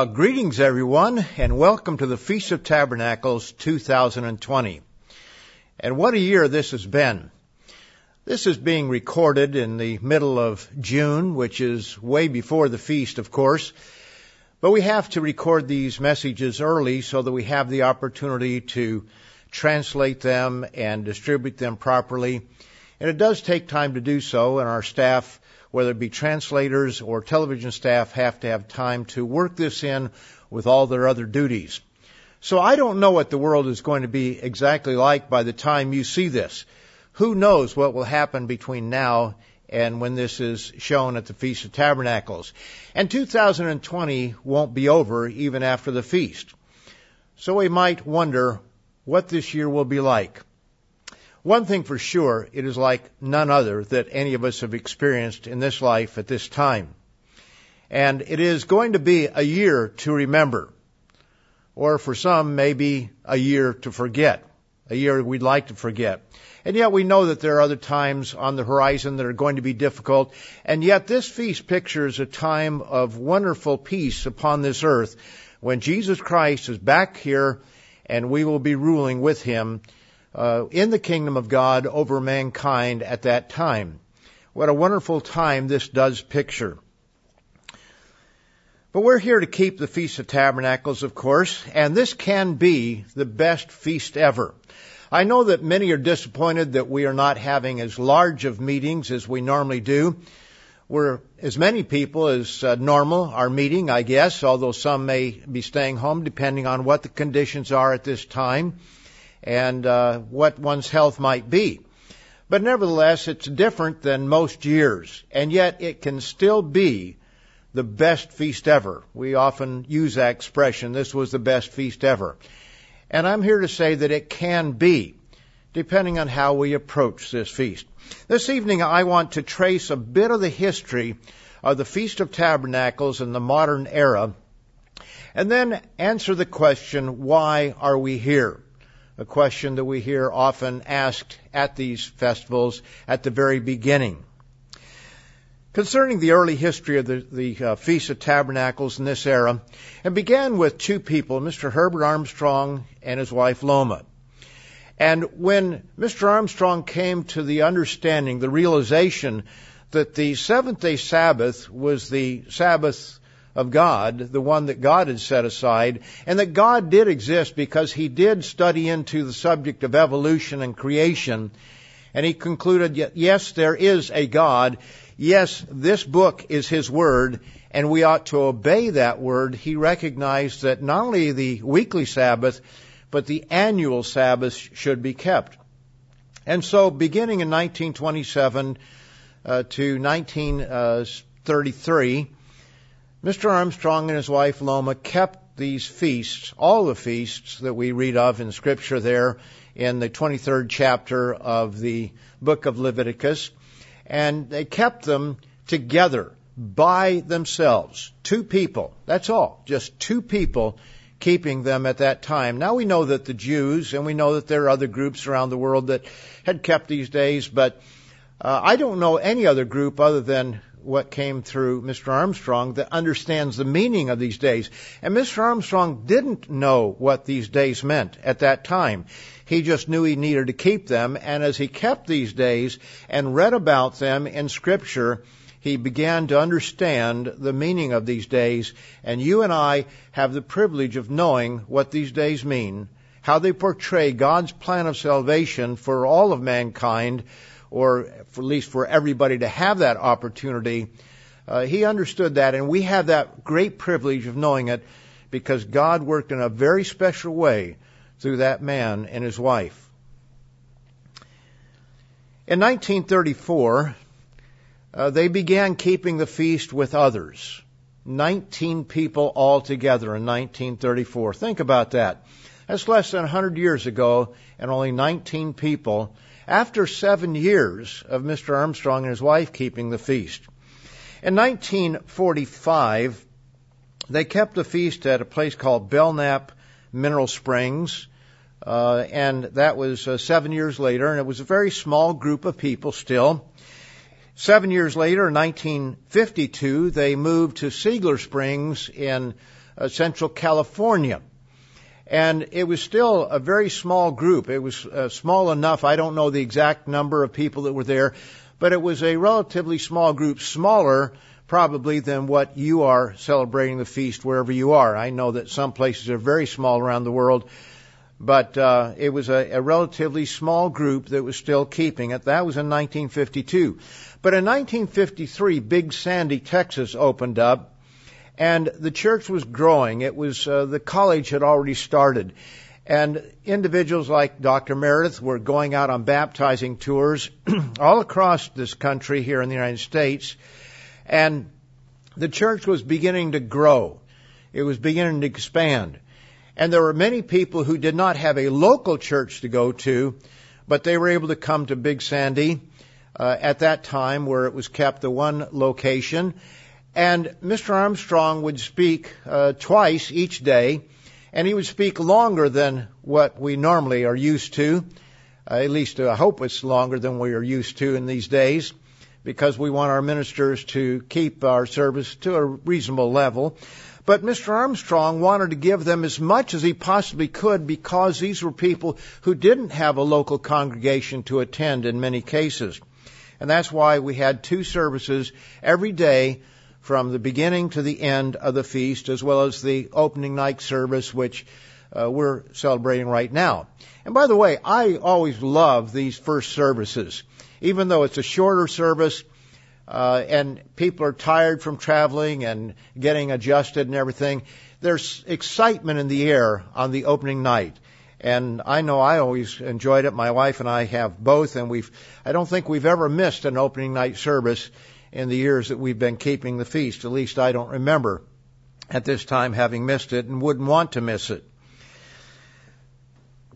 Well, greetings everyone, and welcome to the Feast of Tabernacles 2020. And what a year this has been. This is being recorded in the middle of June, which is way before the feast, of course. But we have to record these messages early so that we have the opportunity to translate them and distribute them properly. And it does take time to do so, and our staff whether it be translators or television staff, have to have time to work this in with all their other duties. So I don't know what the world is going to be exactly like by the time you see this. Who knows what will happen between now and when this is shown at the Feast of Tabernacles. And 2020 won't be over even after the feast. So we might wonder what this year will be like. One thing for sure, it is like none other that any of us have experienced in this life at this time. And it is going to be a year to remember. Or for some, maybe a year to forget. A year we'd like to forget. And yet we know that there are other times on the horizon that are going to be difficult. And yet this feast pictures a time of wonderful peace upon this earth when Jesus Christ is back here and we will be ruling with him uh, in the kingdom of God over mankind at that time. What a wonderful time this does picture. But we're here to keep the Feast of Tabernacles, of course, and this can be the best feast ever. I know that many are disappointed that we are not having as large of meetings as we normally do. We're as many people as uh, normal are meeting, I guess, although some may be staying home depending on what the conditions are at this time and uh, what one's health might be. But nevertheless, it's different than most years, and yet it can still be the best feast ever. We often use that expression, this was the best feast ever. And I'm here to say that it can be, depending on how we approach this feast. This evening I want to trace a bit of the history of the Feast of Tabernacles in the modern era, and then answer the question, why are we here? A question that we hear often asked at these festivals at the very beginning. Concerning the early history of the, the uh, Feast of Tabernacles in this era, it began with two people, Mr. Herbert Armstrong and his wife Loma. And when Mr. Armstrong came to the understanding, the realization that the seventh day Sabbath was the Sabbath of God, the one that God had set aside, and that God did exist because he did study into the subject of evolution and creation, and he concluded, yes, there is a God, yes, this book is his word, and we ought to obey that word. He recognized that not only the weekly Sabbath, but the annual Sabbath should be kept. And so, beginning in 1927 uh, to 1933, Mr. Armstrong and his wife Loma kept these feasts, all the feasts that we read of in Scripture there in the 23rd chapter of the book of Leviticus, and they kept them together by themselves. Two people. That's all. Just two people keeping them at that time. Now we know that the Jews, and we know that there are other groups around the world that had kept these days, but uh, I don't know any other group other than what came through Mr. Armstrong that understands the meaning of these days. And Mr. Armstrong didn't know what these days meant at that time. He just knew he needed to keep them, and as he kept these days and read about them in Scripture, he began to understand the meaning of these days, and you and I have the privilege of knowing what these days mean, how they portray God's plan of salvation for all of mankind, or for, at least for everybody to have that opportunity. Uh, he understood that, and we have that great privilege of knowing it because God worked in a very special way through that man and his wife. In 1934, uh, they began keeping the feast with others. 19 people altogether in 1934. Think about that. That's less than 100 years ago, and only 19 people after seven years of Mr. Armstrong and his wife keeping the feast. In 1945, they kept the feast at a place called Belknap Mineral Springs, uh, and that was uh, seven years later, and it was a very small group of people still. Seven years later, in 1952, they moved to Siegler Springs in uh, Central California. And it was still a very small group. It was uh, small enough. I don't know the exact number of people that were there, but it was a relatively small group, smaller probably than what you are celebrating the feast wherever you are. I know that some places are very small around the world, but uh, it was a, a relatively small group that was still keeping it. That was in 1952. But in 1953, Big Sandy, Texas opened up, and the church was growing. It was uh, the college had already started, and individuals like Dr. Meredith were going out on baptizing tours all across this country here in the United States, and the church was beginning to grow. It was beginning to expand. And there were many people who did not have a local church to go to, but they were able to come to Big Sandy uh, at that time where it was kept the one location. And Mr. Armstrong would speak uh, twice each day, and he would speak longer than what we normally are used to. Uh, at least I hope it's longer than we are used to in these days, because we want our ministers to keep our service to a reasonable level. But Mr. Armstrong wanted to give them as much as he possibly could because these were people who didn't have a local congregation to attend in many cases. And that's why we had two services every day from the beginning to the end of the feast, as well as the opening night service, which uh, we're celebrating right now. And by the way, I always love these first services. Even though it's a shorter service, uh, and people are tired from traveling and getting adjusted and everything. There's excitement in the air on the opening night. And I know I always enjoyed it. My wife and I have both, and we've, I don't think we've ever missed an opening night service in the years that we've been keeping the feast. At least I don't remember at this time having missed it and wouldn't want to miss it.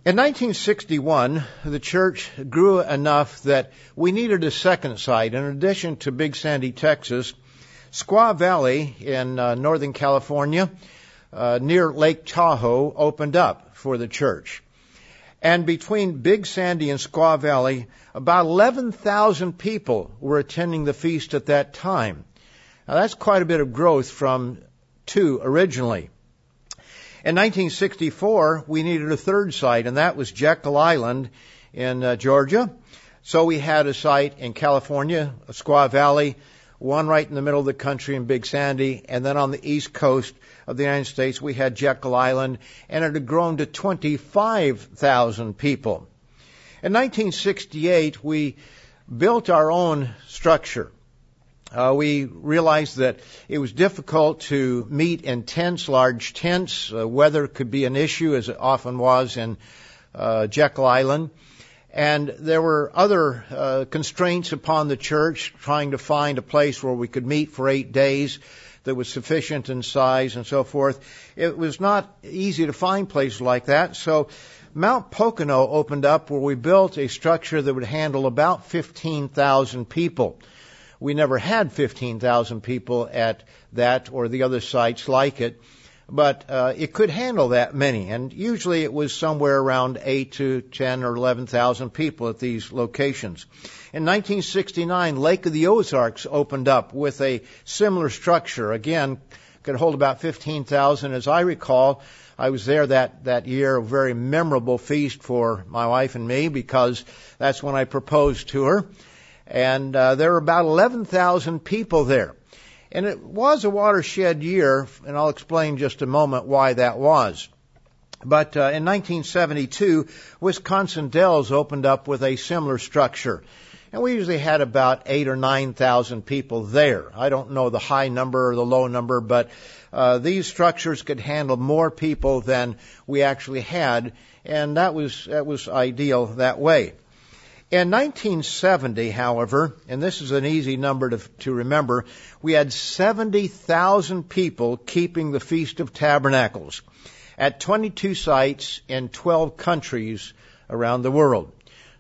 In 1961, the church grew enough that we needed a second site. In addition to Big Sandy, Texas, Squaw Valley in uh, Northern California, uh, near Lake Tahoe, opened up for the church. And between Big Sandy and Squaw Valley, about 11,000 people were attending the feast at that time. Now that's quite a bit of growth from two originally. In 1964, we needed a third site, and that was Jekyll Island in uh, Georgia. So we had a site in California, Squaw Valley, one right in the middle of the country in Big Sandy, and then on the east coast of the United States, we had Jekyll Island, and it had grown to 25,000 people. In 1968, we built our own structure uh, we realized that it was difficult to meet in tents, large tents. Uh, weather could be an issue, as it often was in uh, Jekyll Island. And there were other uh, constraints upon the church, trying to find a place where we could meet for eight days that was sufficient in size and so forth. It was not easy to find places like that, so Mount Pocono opened up where we built a structure that would handle about 15,000 people. We never had 15,000 people at that or the other sites like it, but uh, it could handle that many. And usually it was somewhere around 8 to 10 or 11,000 people at these locations. In 1969, Lake of the Ozarks opened up with a similar structure. Again, could hold about 15,000 as I recall. I was there that, that year, a very memorable feast for my wife and me because that's when I proposed to her and uh, there were about 11,000 people there. And it was a watershed year, and I'll explain just a moment why that was. But uh, in 1972, Wisconsin Dells opened up with a similar structure. And we usually had about eight or nine thousand people there. I don't know the high number or the low number, but uh, these structures could handle more people than we actually had, and that was that was ideal that way. In 1970, however, and this is an easy number to, to remember, we had 70,000 people keeping the Feast of Tabernacles at 22 sites in 12 countries around the world.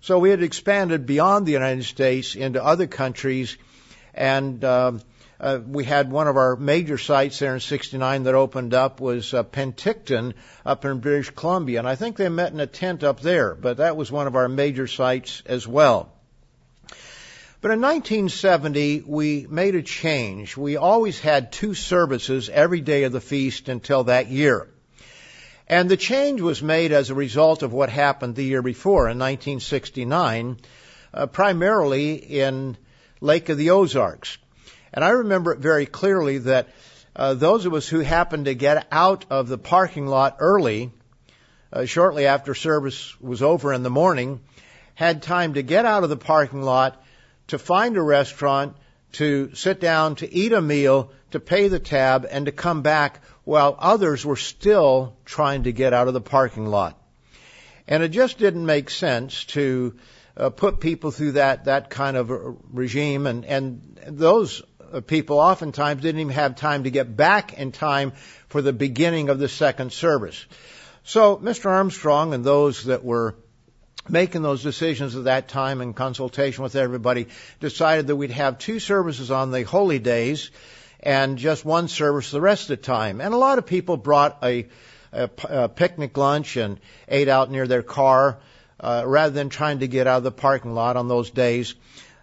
So we had expanded beyond the United States into other countries, and um, uh, we had one of our major sites there in 69 that opened up was uh, Penticton up in British Columbia. And I think they met in a tent up there, but that was one of our major sites as well. But in 1970, we made a change. We always had two services every day of the feast until that year. And the change was made as a result of what happened the year before in 1969, uh, primarily in Lake of the Ozarks. And I remember it very clearly that uh, those of us who happened to get out of the parking lot early, uh, shortly after service was over in the morning, had time to get out of the parking lot to find a restaurant, to sit down, to eat a meal, to pay the tab, and to come back while others were still trying to get out of the parking lot. And it just didn't make sense to uh, put people through that, that kind of regime and, and those people oftentimes didn't even have time to get back in time for the beginning of the second service. So Mr. Armstrong and those that were making those decisions at that time in consultation with everybody, decided that we'd have two services on the holy days and just one service the rest of the time. And a lot of people brought a, a, a picnic lunch and ate out near their car uh, rather than trying to get out of the parking lot on those days.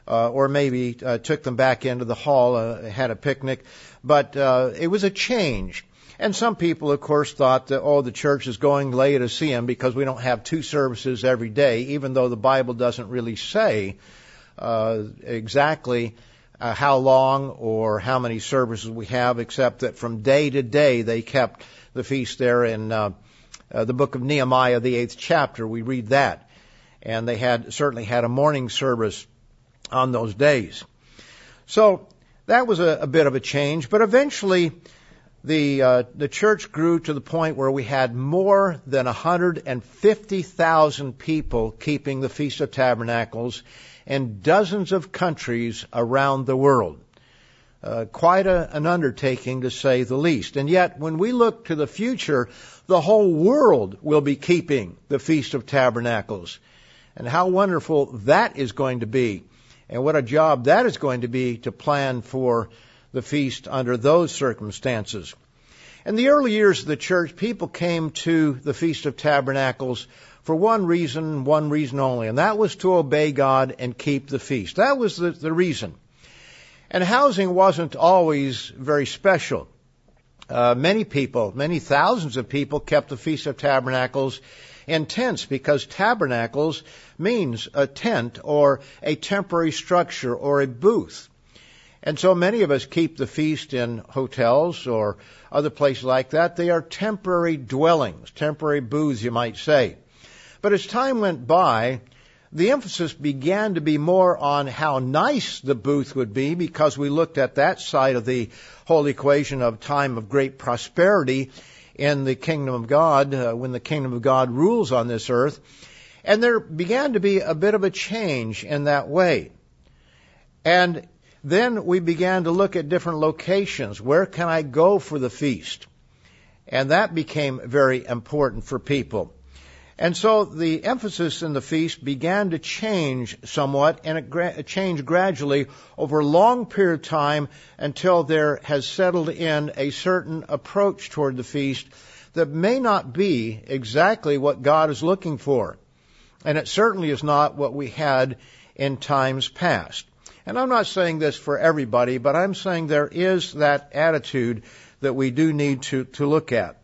Uh, or maybe uh, took them back into the hall, uh, had a picnic. But uh, it was a change. And some people, of course, thought that, oh, the church is going Laodicean because we don't have two services every day, even though the Bible doesn't really say uh, exactly uh, how long or how many services we have, except that from day to day they kept the feast there in uh, uh, the book of Nehemiah, the eighth chapter. We read that, and they had certainly had a morning service on those days. So that was a, a bit of a change, but eventually the uh, the church grew to the point where we had more than 150,000 people keeping the Feast of Tabernacles in dozens of countries around the world. Uh, quite a, an undertaking to say the least. And yet, when we look to the future, the whole world will be keeping the Feast of Tabernacles. And how wonderful that is going to be. And what a job that is going to be to plan for the feast under those circumstances. In the early years of the church, people came to the Feast of Tabernacles for one reason, one reason only, and that was to obey God and keep the feast. That was the, the reason. And housing wasn't always very special. Uh, many people, many thousands of people kept the Feast of Tabernacles in tents because tabernacles means a tent or a temporary structure or a booth. And so many of us keep the feast in hotels or other places like that. They are temporary dwellings, temporary booths, you might say. But as time went by, the emphasis began to be more on how nice the booth would be because we looked at that side of the whole equation of time of great prosperity in the kingdom of God, uh, when the kingdom of God rules on this earth. And there began to be a bit of a change in that way. And then we began to look at different locations. Where can I go for the feast? And that became very important for people. And so the emphasis in the feast began to change somewhat, and it, gra- changed gradually over a long period of time until there has settled in a certain approach toward the feast that may not be exactly what God is looking for. And it certainly is not what we had in times past. And I'm not saying this for everybody, but I'm saying there is that attitude that we do need to, to look at.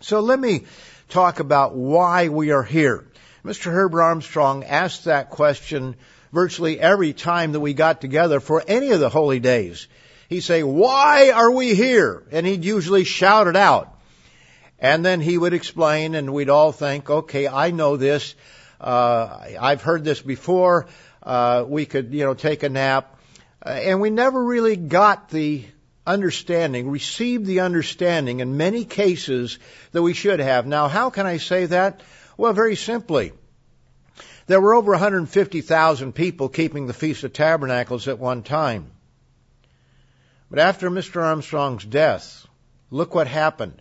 So let me talk about why we are here. Mr. Herbert Armstrong asked that question virtually every time that we got together for any of the holy days. He'd say, why are we here? And he'd usually shout it out. And then he would explain and we'd all think, okay, I know this. Uh, I've heard this before uh, we could, you know, take a nap. Uh, and we never really got the understanding, received the understanding in many cases that we should have. Now, how can I say that? Well, very simply. There were over 150,000 people keeping the Feast of Tabernacles at one time. But after Mr. Armstrong's death, look what happened.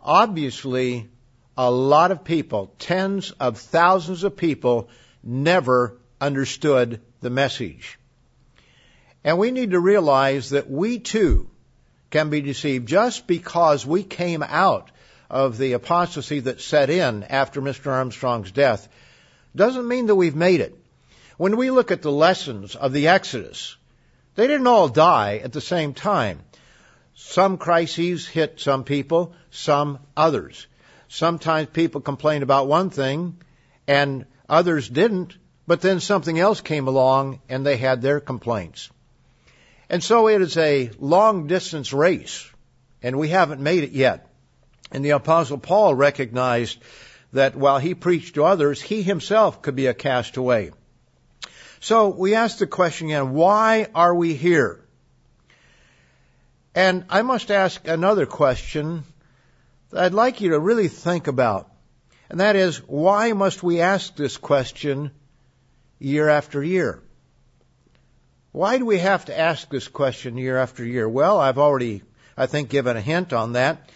Obviously, a lot of people, tens of thousands of people, never understood the message. And we need to realize that we too can be deceived just because we came out of the apostasy that set in after Mr. Armstrong's death doesn't mean that we've made it. When we look at the lessons of the Exodus, they didn't all die at the same time. Some crises hit some people, some others. Sometimes people complained about one thing and others didn't, but then something else came along and they had their complaints. And so it is a long distance race and we haven't made it yet. And the apostle Paul recognized that while he preached to others, he himself could be a castaway. So we ask the question again, why are we here? And I must ask another question that I'd like you to really think about. And that is, why must we ask this question year after year? Why do we have to ask this question year after year? Well, I've already, I think, given a hint on that.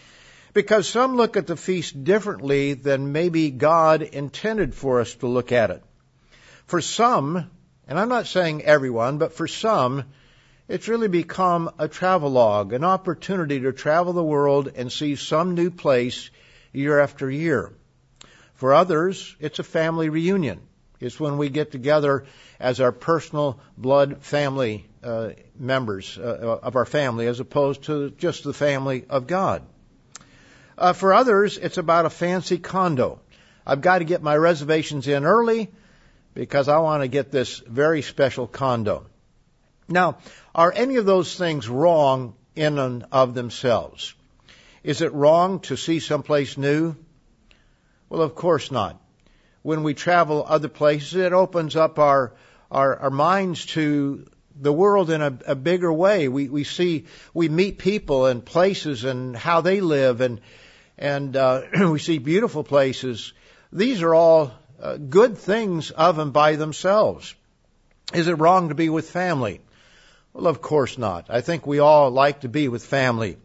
Because some look at the feast differently than maybe God intended for us to look at it. For some, and I'm not saying everyone, but for some, it's really become a travelogue, an opportunity to travel the world and see some new place year after year. For others, it's a family reunion. It's when we get together as our personal blood family uh, members uh, of our family as opposed to just the family of God. Uh, for others, it's about a fancy condo. I've got to get my reservations in early because I want to get this very special condo. Now, are any of those things wrong in and of themselves? Is it wrong to see someplace new? Well, of course not. When we travel other places, it opens up our, our, our minds to the world in a, a bigger way. We, we see, we meet people and places and how they live and, and, uh, we see beautiful places. These are all uh, good things of and by themselves. Is it wrong to be with family? Well, of course not. I think we all like to be with family.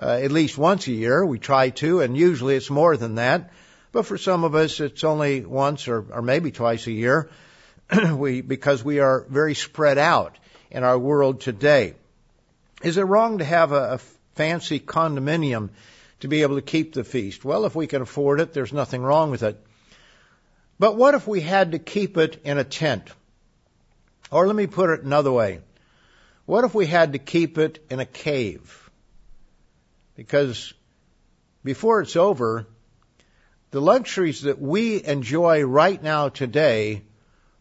Uh, at least once a year, we try to, and usually it's more than that. But for some of us, it's only once or, or maybe twice a year, we, because we are very spread out in our world today. Is it wrong to have a, a fancy condominium to be able to keep the feast? Well, if we can afford it, there's nothing wrong with it. But what if we had to keep it in a tent? Or let me put it another way. What if we had to keep it in a cave? Because before it's over, the luxuries that we enjoy right now today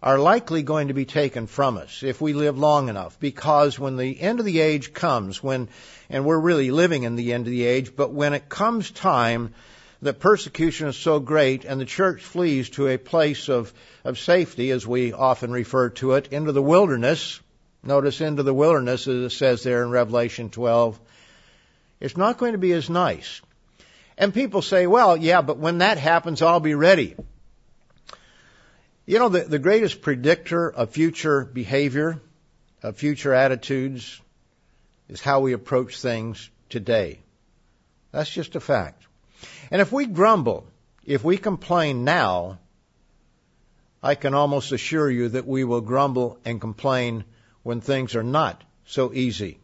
are likely going to be taken from us if we live long enough because when the end of the age comes when and we're really living in the end of the age but when it comes time that persecution is so great and the church flees to a place of, of safety, as we often refer to it, into the wilderness. Notice into the wilderness, as it says there in Revelation 12. It's not going to be as nice. And people say, well, yeah, but when that happens, I'll be ready. You know, the, the greatest predictor of future behavior, of future attitudes, is how we approach things today. That's just a fact. And if we grumble, if we complain now, I can almost assure you that we will grumble and complain when things are not so easy.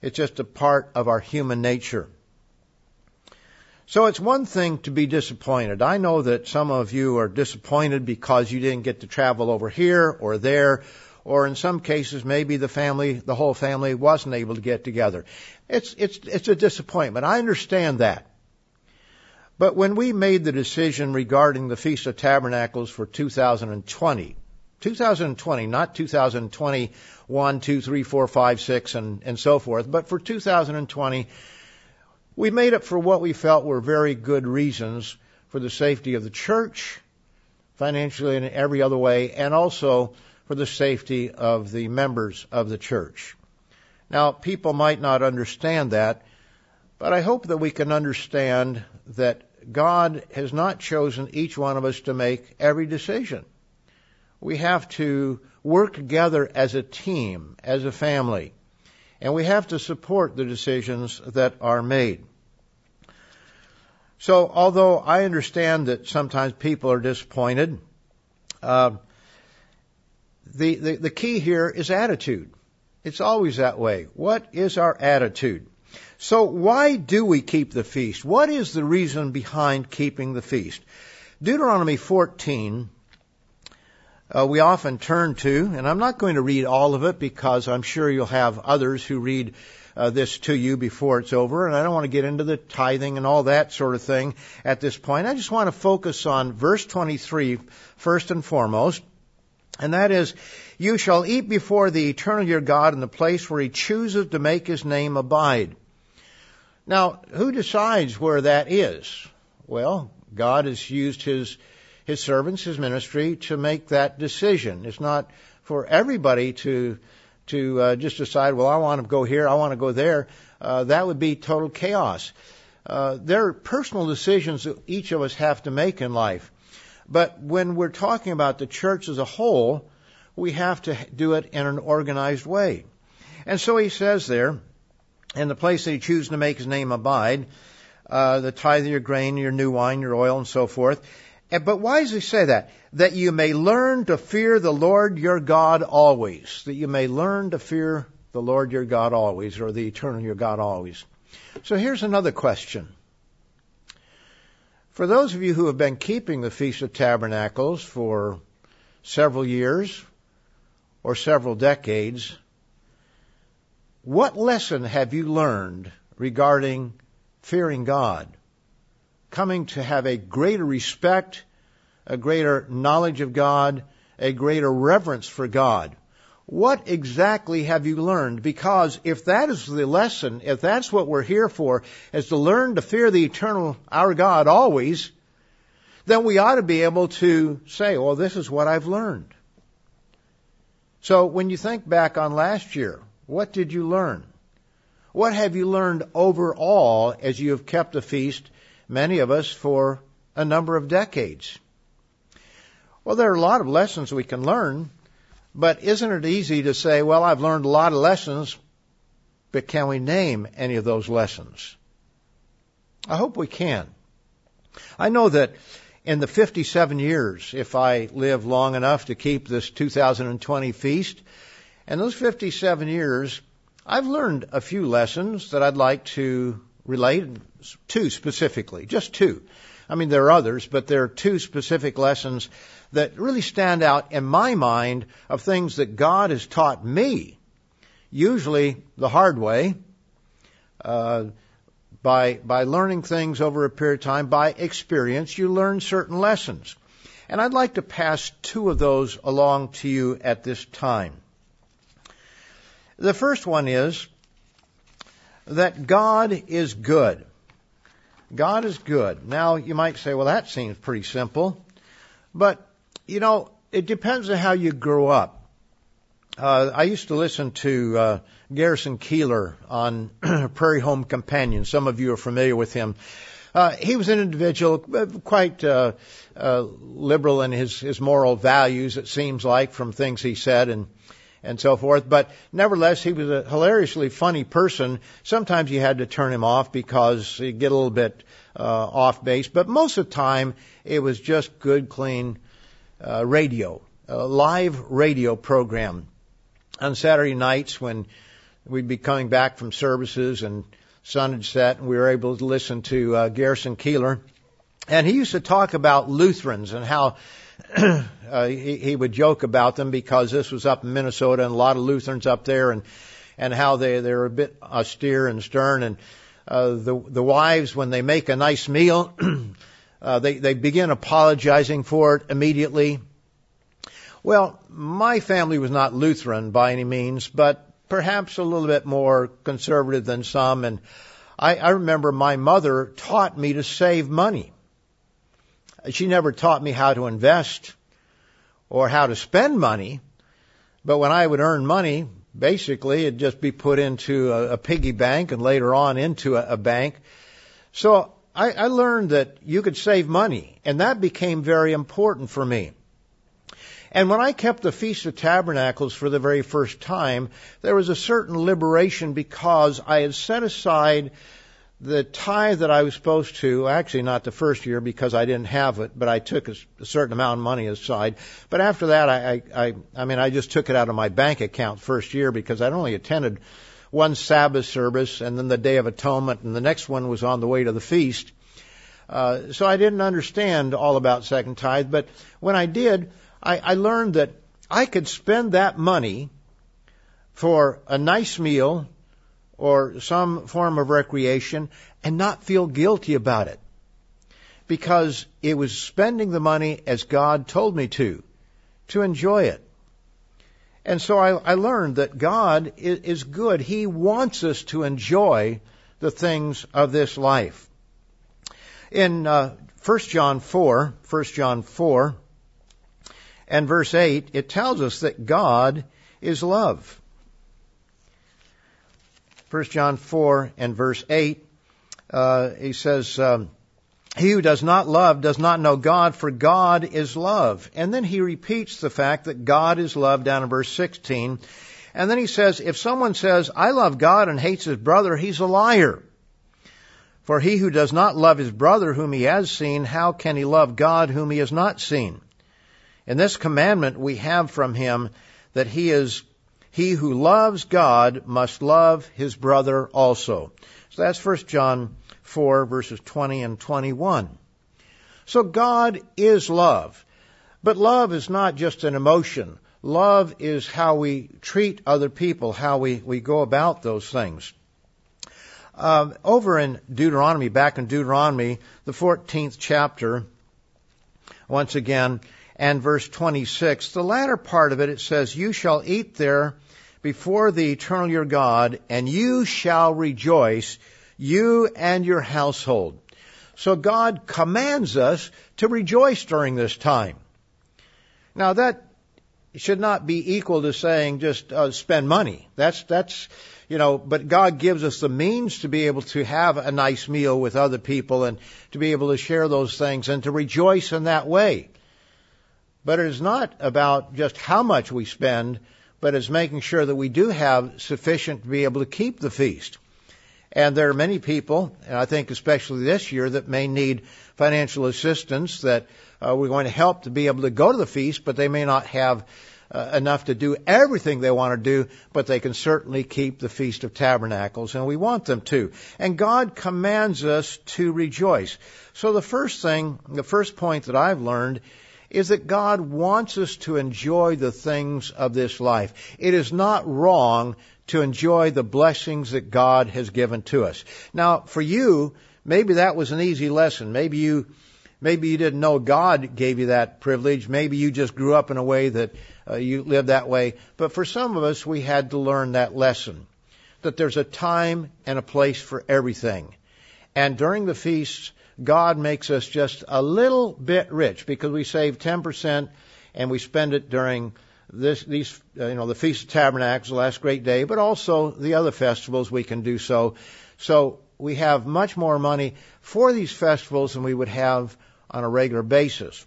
It's just a part of our human nature. So it's one thing to be disappointed. I know that some of you are disappointed because you didn't get to travel over here or there, or in some cases maybe the family, the whole family wasn't able to get together. It's, it's, it's a disappointment. I understand that. But when we made the decision regarding the Feast of Tabernacles for 2020, 2020, not 2021, 2, 3, 4, 5, 6, and, and so forth, but for 2020, we made it for what we felt were very good reasons for the safety of the church, financially and in every other way, and also for the safety of the members of the church. Now, people might not understand that, but I hope that we can understand that God has not chosen each one of us to make every decision. We have to work together as a team, as a family, and we have to support the decisions that are made. So, although I understand that sometimes people are disappointed, uh, the, the, the key here is attitude. It's always that way. What is our attitude? So why do we keep the feast? What is the reason behind keeping the feast? Deuteronomy 14 uh, we often turn to, and I'm not going to read all of it because I'm sure you'll have others who read uh, this to you before it's over, and I don't want to get into the tithing and all that sort of thing at this point. I just want to focus on verse 23 first and foremost, and that is, you shall eat before the eternal your God in the place where he chooses to make his name abide. Now, who decides where that is? Well, God has used his his servants, his ministry, to make that decision. It's not for everybody to to uh, just decide, well, I want to go here, I want to go there. Uh, that would be total chaos. Uh, there are personal decisions that each of us have to make in life. But when we're talking about the church as a whole, we have to do it in an organized way. And so he says there, in the place that he chooses to make his name abide, uh, the tithe of your grain, your new wine, your oil, and so forth. But why does he say that? That you may learn to fear the Lord your God always. That you may learn to fear the Lord your God always, or the eternal your God always. So here's another question. For those of you who have been keeping the Feast of Tabernacles for several years or several decades, what lesson have you learned regarding fearing God? Coming to have a greater respect, a greater knowledge of God, a greater reverence for God. What exactly have you learned? Because if that is the lesson, if that's what we're here for, is to learn to fear the eternal, our God always, then we ought to be able to say, well, this is what I've learned. So when you think back on last year, what did you learn? What have you learned overall as you have kept the feast many of us for a number of decades. Well, there are a lot of lessons we can learn, but isn't it easy to say, well, I've learned a lot of lessons, but can we name any of those lessons? I hope we can. I know that in the 57 years, if I live long enough to keep this 2020 feast, and those 57 years, I've learned a few lessons that I'd like to relate two specifically, just two. I mean, there are others, but there are two specific lessons that really stand out in my mind of things that God has taught me, usually the hard way, uh, by by learning things over a period of time, by experience, you learn certain lessons. And I'd like to pass two of those along to you at this time. The first one is that God is good. God is good. Now, you might say, well, that seems pretty simple. But, you know, it depends on how you grow up. Uh, I used to listen to uh, Garrison Keillor on Prairie Home Companion. Some of you are familiar with him. Uh, he was an individual uh, quite uh, uh, liberal in his, his moral values, it seems like, from things he said. And and so forth. But nevertheless, he was a hilariously funny person. Sometimes you had to turn him off because he'd get a little bit uh, off base. But most of the time, it was just good, clean uh, radio, a live radio program on Saturday nights when we'd be coming back from services and sun had set, and we were able to listen to uh, Garrison Keillor. And he used to talk about Lutherans and how uh, he, he would joke about them because this was up in Minnesota and a lot of Lutherans up there and and how they they're a bit austere and stern and uh, the the wives when they make a nice meal uh, they they begin apologizing for it immediately. Well, my family was not Lutheran by any means, but perhaps a little bit more conservative than some and I, I remember my mother taught me to save money. She never taught me how to invest or how to spend money, but when I would earn money, basically it'd just be put into a, a piggy bank and later on into a, a bank. So I, I learned that you could save money, and that became very important for me. And when I kept the Feast of Tabernacles for the very first time, there was a certain liberation because I had set aside the tithe that I was supposed to, actually not the first year because I didn't have it, but I took a, certain amount of money aside. But after that, I, I, I, I mean, I just took it out of my bank account first year because I'd only attended one Sabbath service and then the Day of Atonement and the next one was on the way to the feast. Uh, so I didn't understand all about second tithe, but when I did, I, I learned that I could spend that money for a nice meal or some form of recreation and not feel guilty about it because it was spending the money as God told me to, to enjoy it. And so I, I learned that God is, is good. He wants us to enjoy the things of this life. In uh, 1 John 4, 1 John 4, and verse 8, it tells us that God is love. 1 John 4 and verse 8, uh, he says, um, he who does not love does not know God, for God is love. And then he repeats the fact that God is love down in verse 16. And then he says, if someone says, I love God and hates his brother, he's a liar. For he who does not love his brother whom he has seen, how can he love God whom he has not seen? In this commandment we have from him that he is, he who loves God must love his brother also. So that's 1 John 4 verses 20 and 21. So God is love. But love is not just an emotion. Love is how we treat other people, how we, we go about those things. Um, over in Deuteronomy, back in Deuteronomy, the 14th chapter, once again, and verse 26, the latter part of it, it says, You shall eat there before the eternal your God, and you shall rejoice you and your household. So God commands us to rejoice during this time. Now that should not be equal to saying just uh, spend money. That's that's you know, but God gives us the means to be able to have a nice meal with other people and to be able to share those things and to rejoice in that way. But it is not about just how much we spend, but it's making sure that we do have sufficient to be able to keep the feast. And there are many people, and I think especially this year, that may need financial assistance that uh, we're going to help to be able to go to the feast, but they may not have uh, enough to do everything they want to do, but they can certainly keep the Feast of Tabernacles, and we want them to. And God commands us to rejoice. So the first thing, the first point that I've learned is that God wants us to enjoy the things of this life. It is not wrong to enjoy the blessings that God has given to us. Now, for you, maybe that was an easy lesson. Maybe you, maybe you didn't know God gave you that privilege. Maybe you just grew up in a way that uh, you lived that way. But for some of us, we had to learn that lesson. That there's a time and a place for everything. And during the feasts, God makes us just a little bit rich because we save 10% and we spend it during this, these, uh, you know, the Feast of Tabernacles, the last great day, but also the other festivals we can do so. So we have much more money for these festivals than we would have on a regular basis.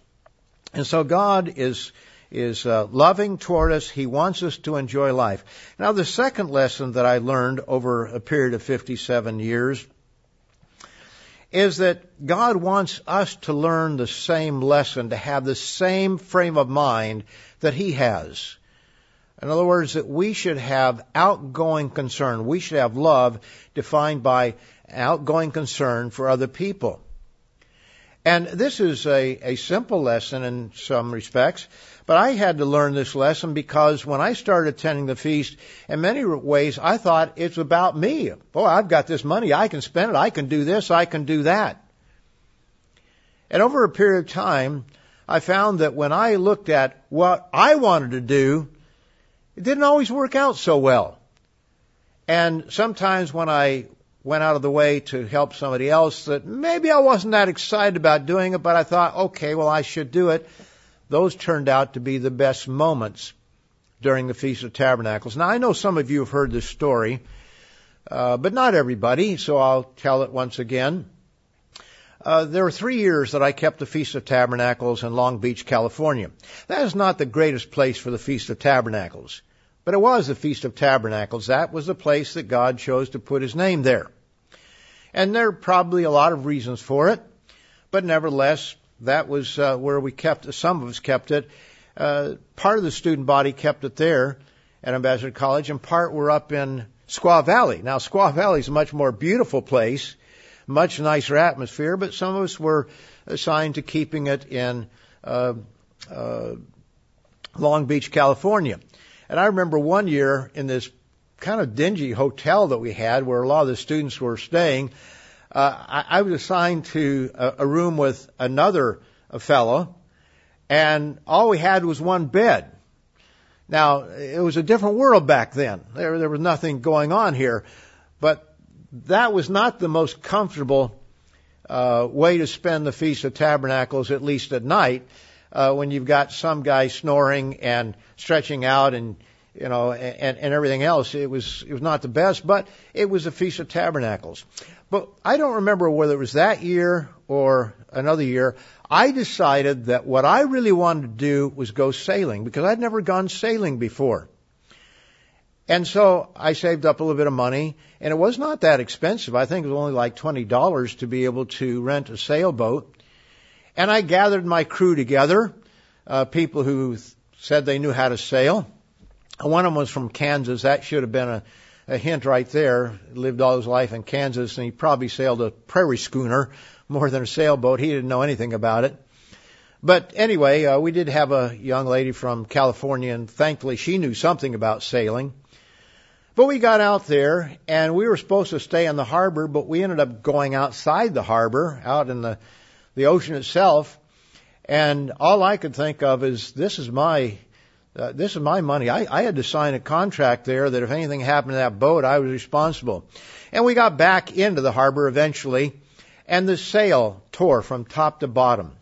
And so God is, is uh, loving toward us. He wants us to enjoy life. Now the second lesson that I learned over a period of 57 years is that God wants us to learn the same lesson, to have the same frame of mind that He has. In other words, that we should have outgoing concern. We should have love defined by outgoing concern for other people. And this is a, a simple lesson in some respects, but I had to learn this lesson because when I started attending the feast, in many ways, I thought it's about me. Boy, I've got this money. I can spend it. I can do this. I can do that. And over a period of time, I found that when I looked at what I wanted to do, it didn't always work out so well. And sometimes when I went out of the way to help somebody else that maybe I wasn't that excited about doing it, but I thought, okay, well, I should do it. Those turned out to be the best moments during the Feast of Tabernacles. Now, I know some of you have heard this story, uh, but not everybody, so I'll tell it once again. Uh, there were three years that I kept the Feast of Tabernacles in Long Beach, California. That is not the greatest place for the Feast of Tabernacles, but it was the Feast of Tabernacles. That was the place that God chose to put His name there. And there are probably a lot of reasons for it, but nevertheless, that was uh, where we kept. Some of us kept it. Uh, part of the student body kept it there at Ambassador College, and part were up in Squaw Valley. Now, Squaw Valley is a much more beautiful place much nicer atmosphere, but some of us were assigned to keeping it in uh, uh, Long Beach, California. And I remember one year in this kind of dingy hotel that we had where a lot of the students were staying, uh, I, I was assigned to a, a room with another a fellow, and all we had was one bed. Now, it was a different world back then. There, there was nothing going on here, but that was not the most comfortable uh, way to spend the Feast of Tabernacles, at least at night, uh, when you've got some guy snoring and stretching out and you know, and, and everything else. It was it was not the best, but it was a Feast of Tabernacles. But I don't remember whether it was that year or another year. I decided that what I really wanted to do was go sailing because I'd never gone sailing before. And so I saved up a little bit of money, and it was not that expensive. I think it was only like $20 to be able to rent a sailboat. And I gathered my crew together, uh, people who said they knew how to sail. One of them was from Kansas. That should have been a, a hint right there. Lived all his life in Kansas, and he probably sailed a prairie schooner more than a sailboat. He didn't know anything about it. But anyway, uh, we did have a young lady from California, and thankfully she knew something about sailing. But we got out there, and we were supposed to stay in the harbor, but we ended up going outside the harbor, out in the the ocean itself. And all I could think of is, this is my uh, this is my money. I, I had to sign a contract there that if anything happened to that boat, I was responsible. And we got back into the harbor eventually, and the sail tore from top to bottom.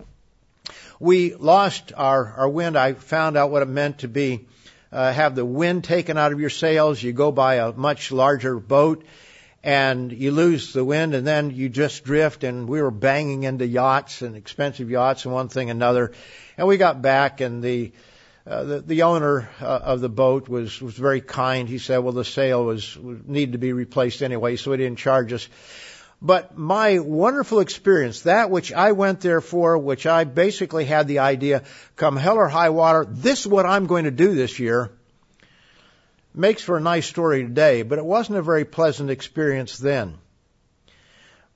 We lost our, our wind. I found out what it meant to be uh, have the wind taken out of your sails. You go by a much larger boat, and you lose the wind, and then you just drift. And we were banging into yachts and expensive yachts and one thing another. And we got back, and the uh, the, the owner uh, of the boat was was very kind. He said, "Well, the sail was, needed to be replaced anyway, so he didn't charge us." But my wonderful experience, that which I went there for, which I basically had the idea, come hell or high water, this is what I'm going to do this year, makes for a nice story today, but it wasn't a very pleasant experience then.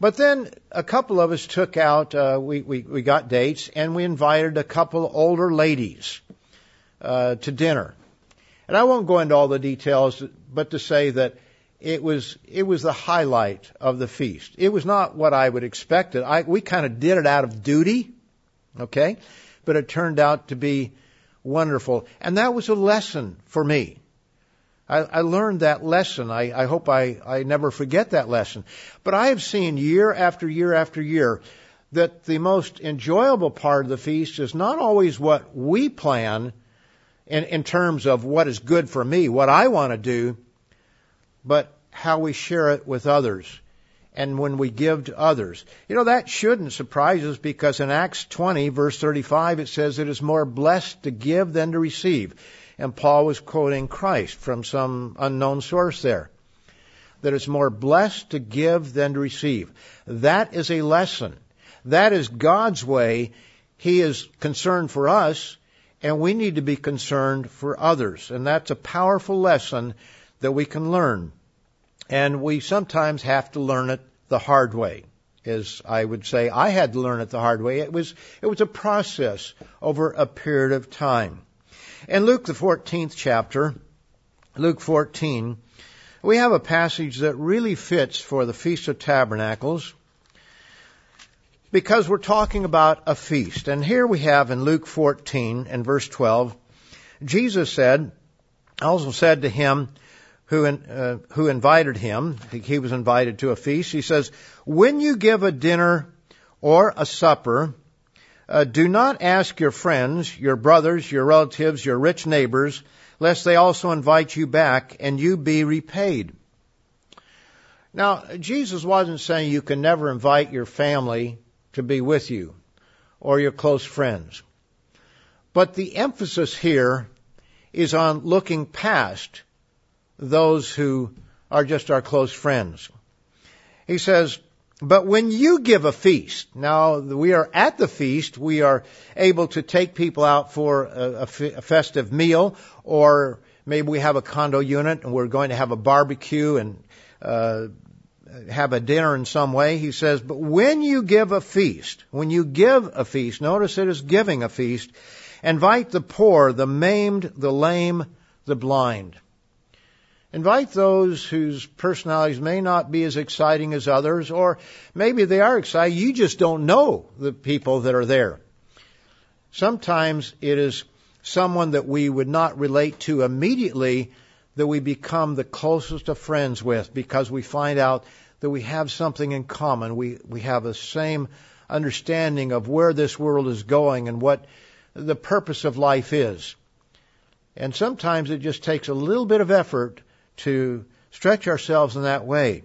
But then a couple of us took out, uh, we, we, we got dates, and we invited a couple older ladies uh, to dinner. And I won't go into all the details, but to say that it was it was the highlight of the feast. It was not what I would expect it. I, we kind of did it out of duty, okay, but it turned out to be wonderful, and that was a lesson for me. I, I learned that lesson. I, I hope I, I never forget that lesson. But I have seen year after year after year that the most enjoyable part of the feast is not always what we plan in, in terms of what is good for me, what I want to do, but how we share it with others and when we give to others. You know, that shouldn't surprise us because in Acts 20 verse 35 it says it is more blessed to give than to receive. And Paul was quoting Christ from some unknown source there. That it's more blessed to give than to receive. That is a lesson. That is God's way. He is concerned for us and we need to be concerned for others. And that's a powerful lesson that we can learn. And we sometimes have to learn it the hard way. As I would say, I had to learn it the hard way. It was, it was a process over a period of time. In Luke the 14th chapter, Luke 14, we have a passage that really fits for the Feast of Tabernacles because we're talking about a feast. And here we have in Luke 14 and verse 12, Jesus said, also said to him who, uh, who invited him, he was invited to a feast, he says, when you give a dinner or a supper, uh, do not ask your friends, your brothers, your relatives, your rich neighbors, lest they also invite you back and you be repaid. Now, Jesus wasn't saying you can never invite your family to be with you or your close friends. But the emphasis here is on looking past those who are just our close friends. He says, but when you give a feast, now we are at the feast, we are able to take people out for a, festive meal, or maybe we have a condo unit and we're going to have a barbecue and uh, have a dinner in some way. He says, but when you give a feast, when you give a feast, notice it is giving a feast, Invite the poor, the maimed, the lame, the blind. Invite those whose personalities may not be as exciting as others, or maybe they are exciting. You just don't know the people that are there. Sometimes it is someone that we would not relate to immediately that we become the closest of friends with because we find out that we have something in common. We, we have the same understanding of where this world is going and what the purpose of life is. And sometimes it just takes a little bit of effort to stretch ourselves in that way.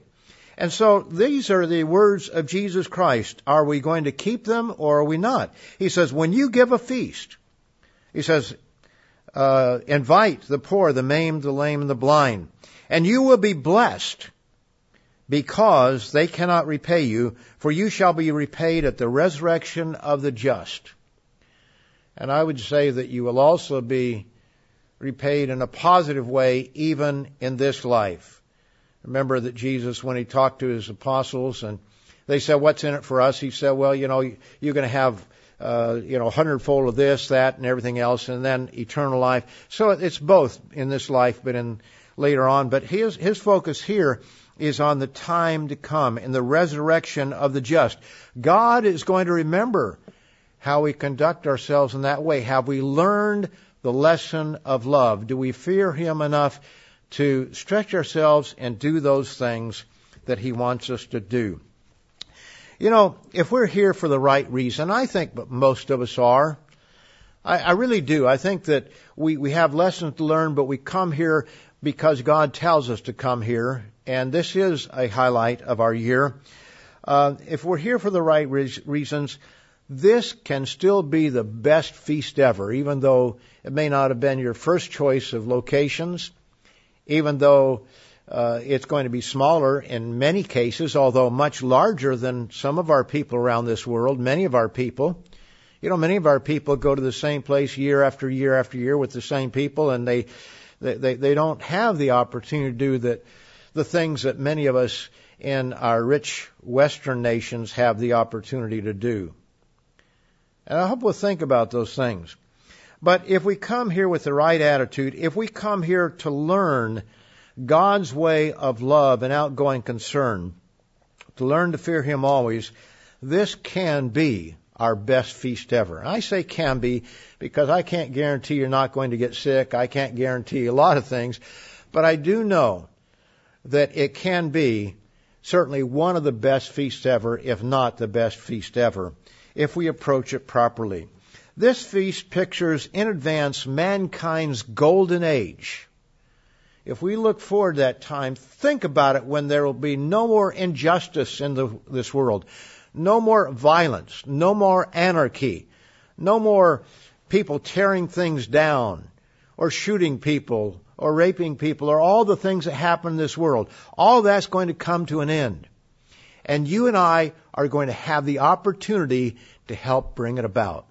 And so these are the words of Jesus Christ. Are we going to keep them or are we not? He says, when you give a feast, he says, uh, invite the poor, the maimed, the lame, and the blind, and you will be blessed because they cannot repay you, for you shall be repaid at the resurrection of the just. And I would say that you will also be repaid in a positive way even in this life. Remember that Jesus, when he talked to his apostles and they said, what's in it for us? He said, well, you know, you're going to have, uh, you know, a hundredfold of this, that, and everything else, and then eternal life. So it's both in this life, but in later on. But his, his focus here is on the time to come in the resurrection of the just. God is going to remember how we conduct ourselves in that way. Have we learned the lesson of love? Do we fear Him enough to stretch ourselves and do those things that He wants us to do? You know, if we're here for the right reason, I think most of us are. I, I really do. I think that we, we have lessons to learn, but we come here because God tells us to come here, and this is a highlight of our year. Uh, if we're here for the right re- reasons, this can still be the best feast ever, even though it may not have been your first choice of locations, even though uh, it's going to be smaller in many cases, although much larger than some of our people around this world, many of our people. You know, many of our people go to the same place year after year after year with the same people, and they they they, they don't have the opportunity to do that the things that many of us in our rich Western nations have the opportunity to do. And I hope we'll think about those things. But if we come here with the right attitude, if we come here to learn God's way of love and outgoing concern, to learn to fear Him always, this can be our best feast ever. And I say can be because I can't guarantee you're not going to get sick. I can't guarantee a lot of things. But I do know that it can be certainly one of the best feasts ever, if not the best feast ever if we approach it properly. This feast pictures in advance mankind's golden age. If we look forward to that time, think about it when there will be no more injustice in the, this world, no more violence, no more anarchy, no more people tearing things down or shooting people or raping people or all the things that happen in this world. All that's going to come to an end. And you and I are going to have the opportunity to help bring it about.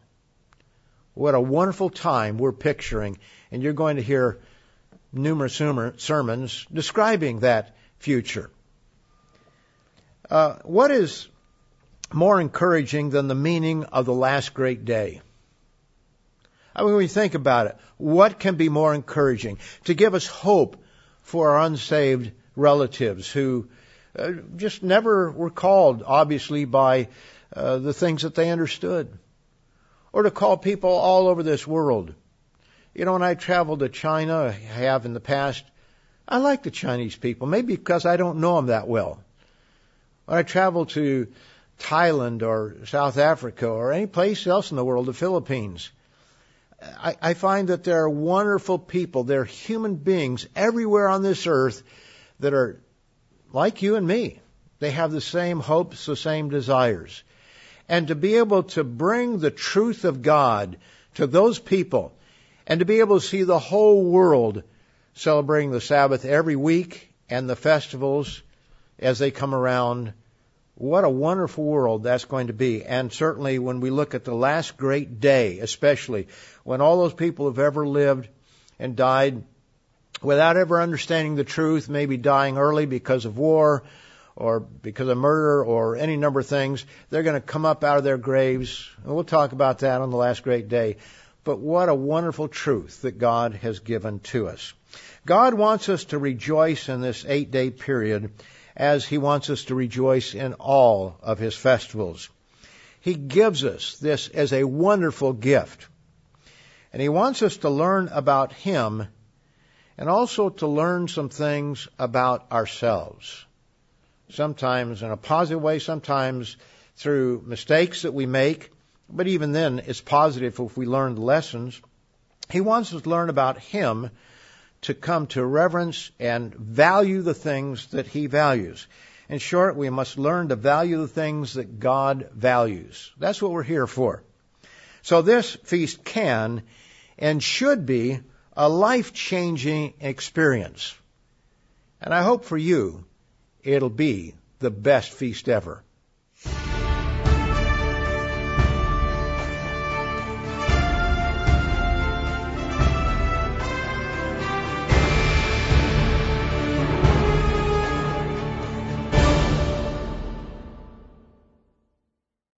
What a wonderful time we're picturing, and you're going to hear numerous sermons describing that future. Uh, what is more encouraging than the meaning of the last great day? I mean, when we think about it, what can be more encouraging? To give us hope for our unsaved relatives who uh, just never were called, obviously, by uh, the things that they understood. Or to call people all over this world. You know, when I travel to China, I have in the past, I like the Chinese people, maybe because I don't know them that well. When I travel to Thailand or South Africa or any place else in the world, the Philippines, I, I find that there are wonderful people. There are human beings everywhere on this earth that are like you and me. They have the same hopes, the same desires. And to be able to bring the truth of God to those people and to be able to see the whole world celebrating the Sabbath every week and the festivals as they come around. What a wonderful world that's going to be. And certainly when we look at the last great day, especially when all those people have ever lived and died without ever understanding the truth, maybe dying early because of war or because of murder or any number of things, they're going to come up out of their graves. And we'll talk about that on the last great day. But what a wonderful truth that God has given to us. God wants us to rejoice in this eight day period as He wants us to rejoice in all of His festivals. He gives us this as a wonderful gift. And He wants us to learn about Him and also to learn some things about ourselves. Sometimes in a positive way, sometimes through mistakes that we make, but even then it's positive if we learn the lessons. He wants us to learn about Him to come to reverence and value the things that He values. In short, we must learn to value the things that God values. That's what we're here for. So this feast can and should be a life changing experience. And I hope for you it'll be the best feast ever.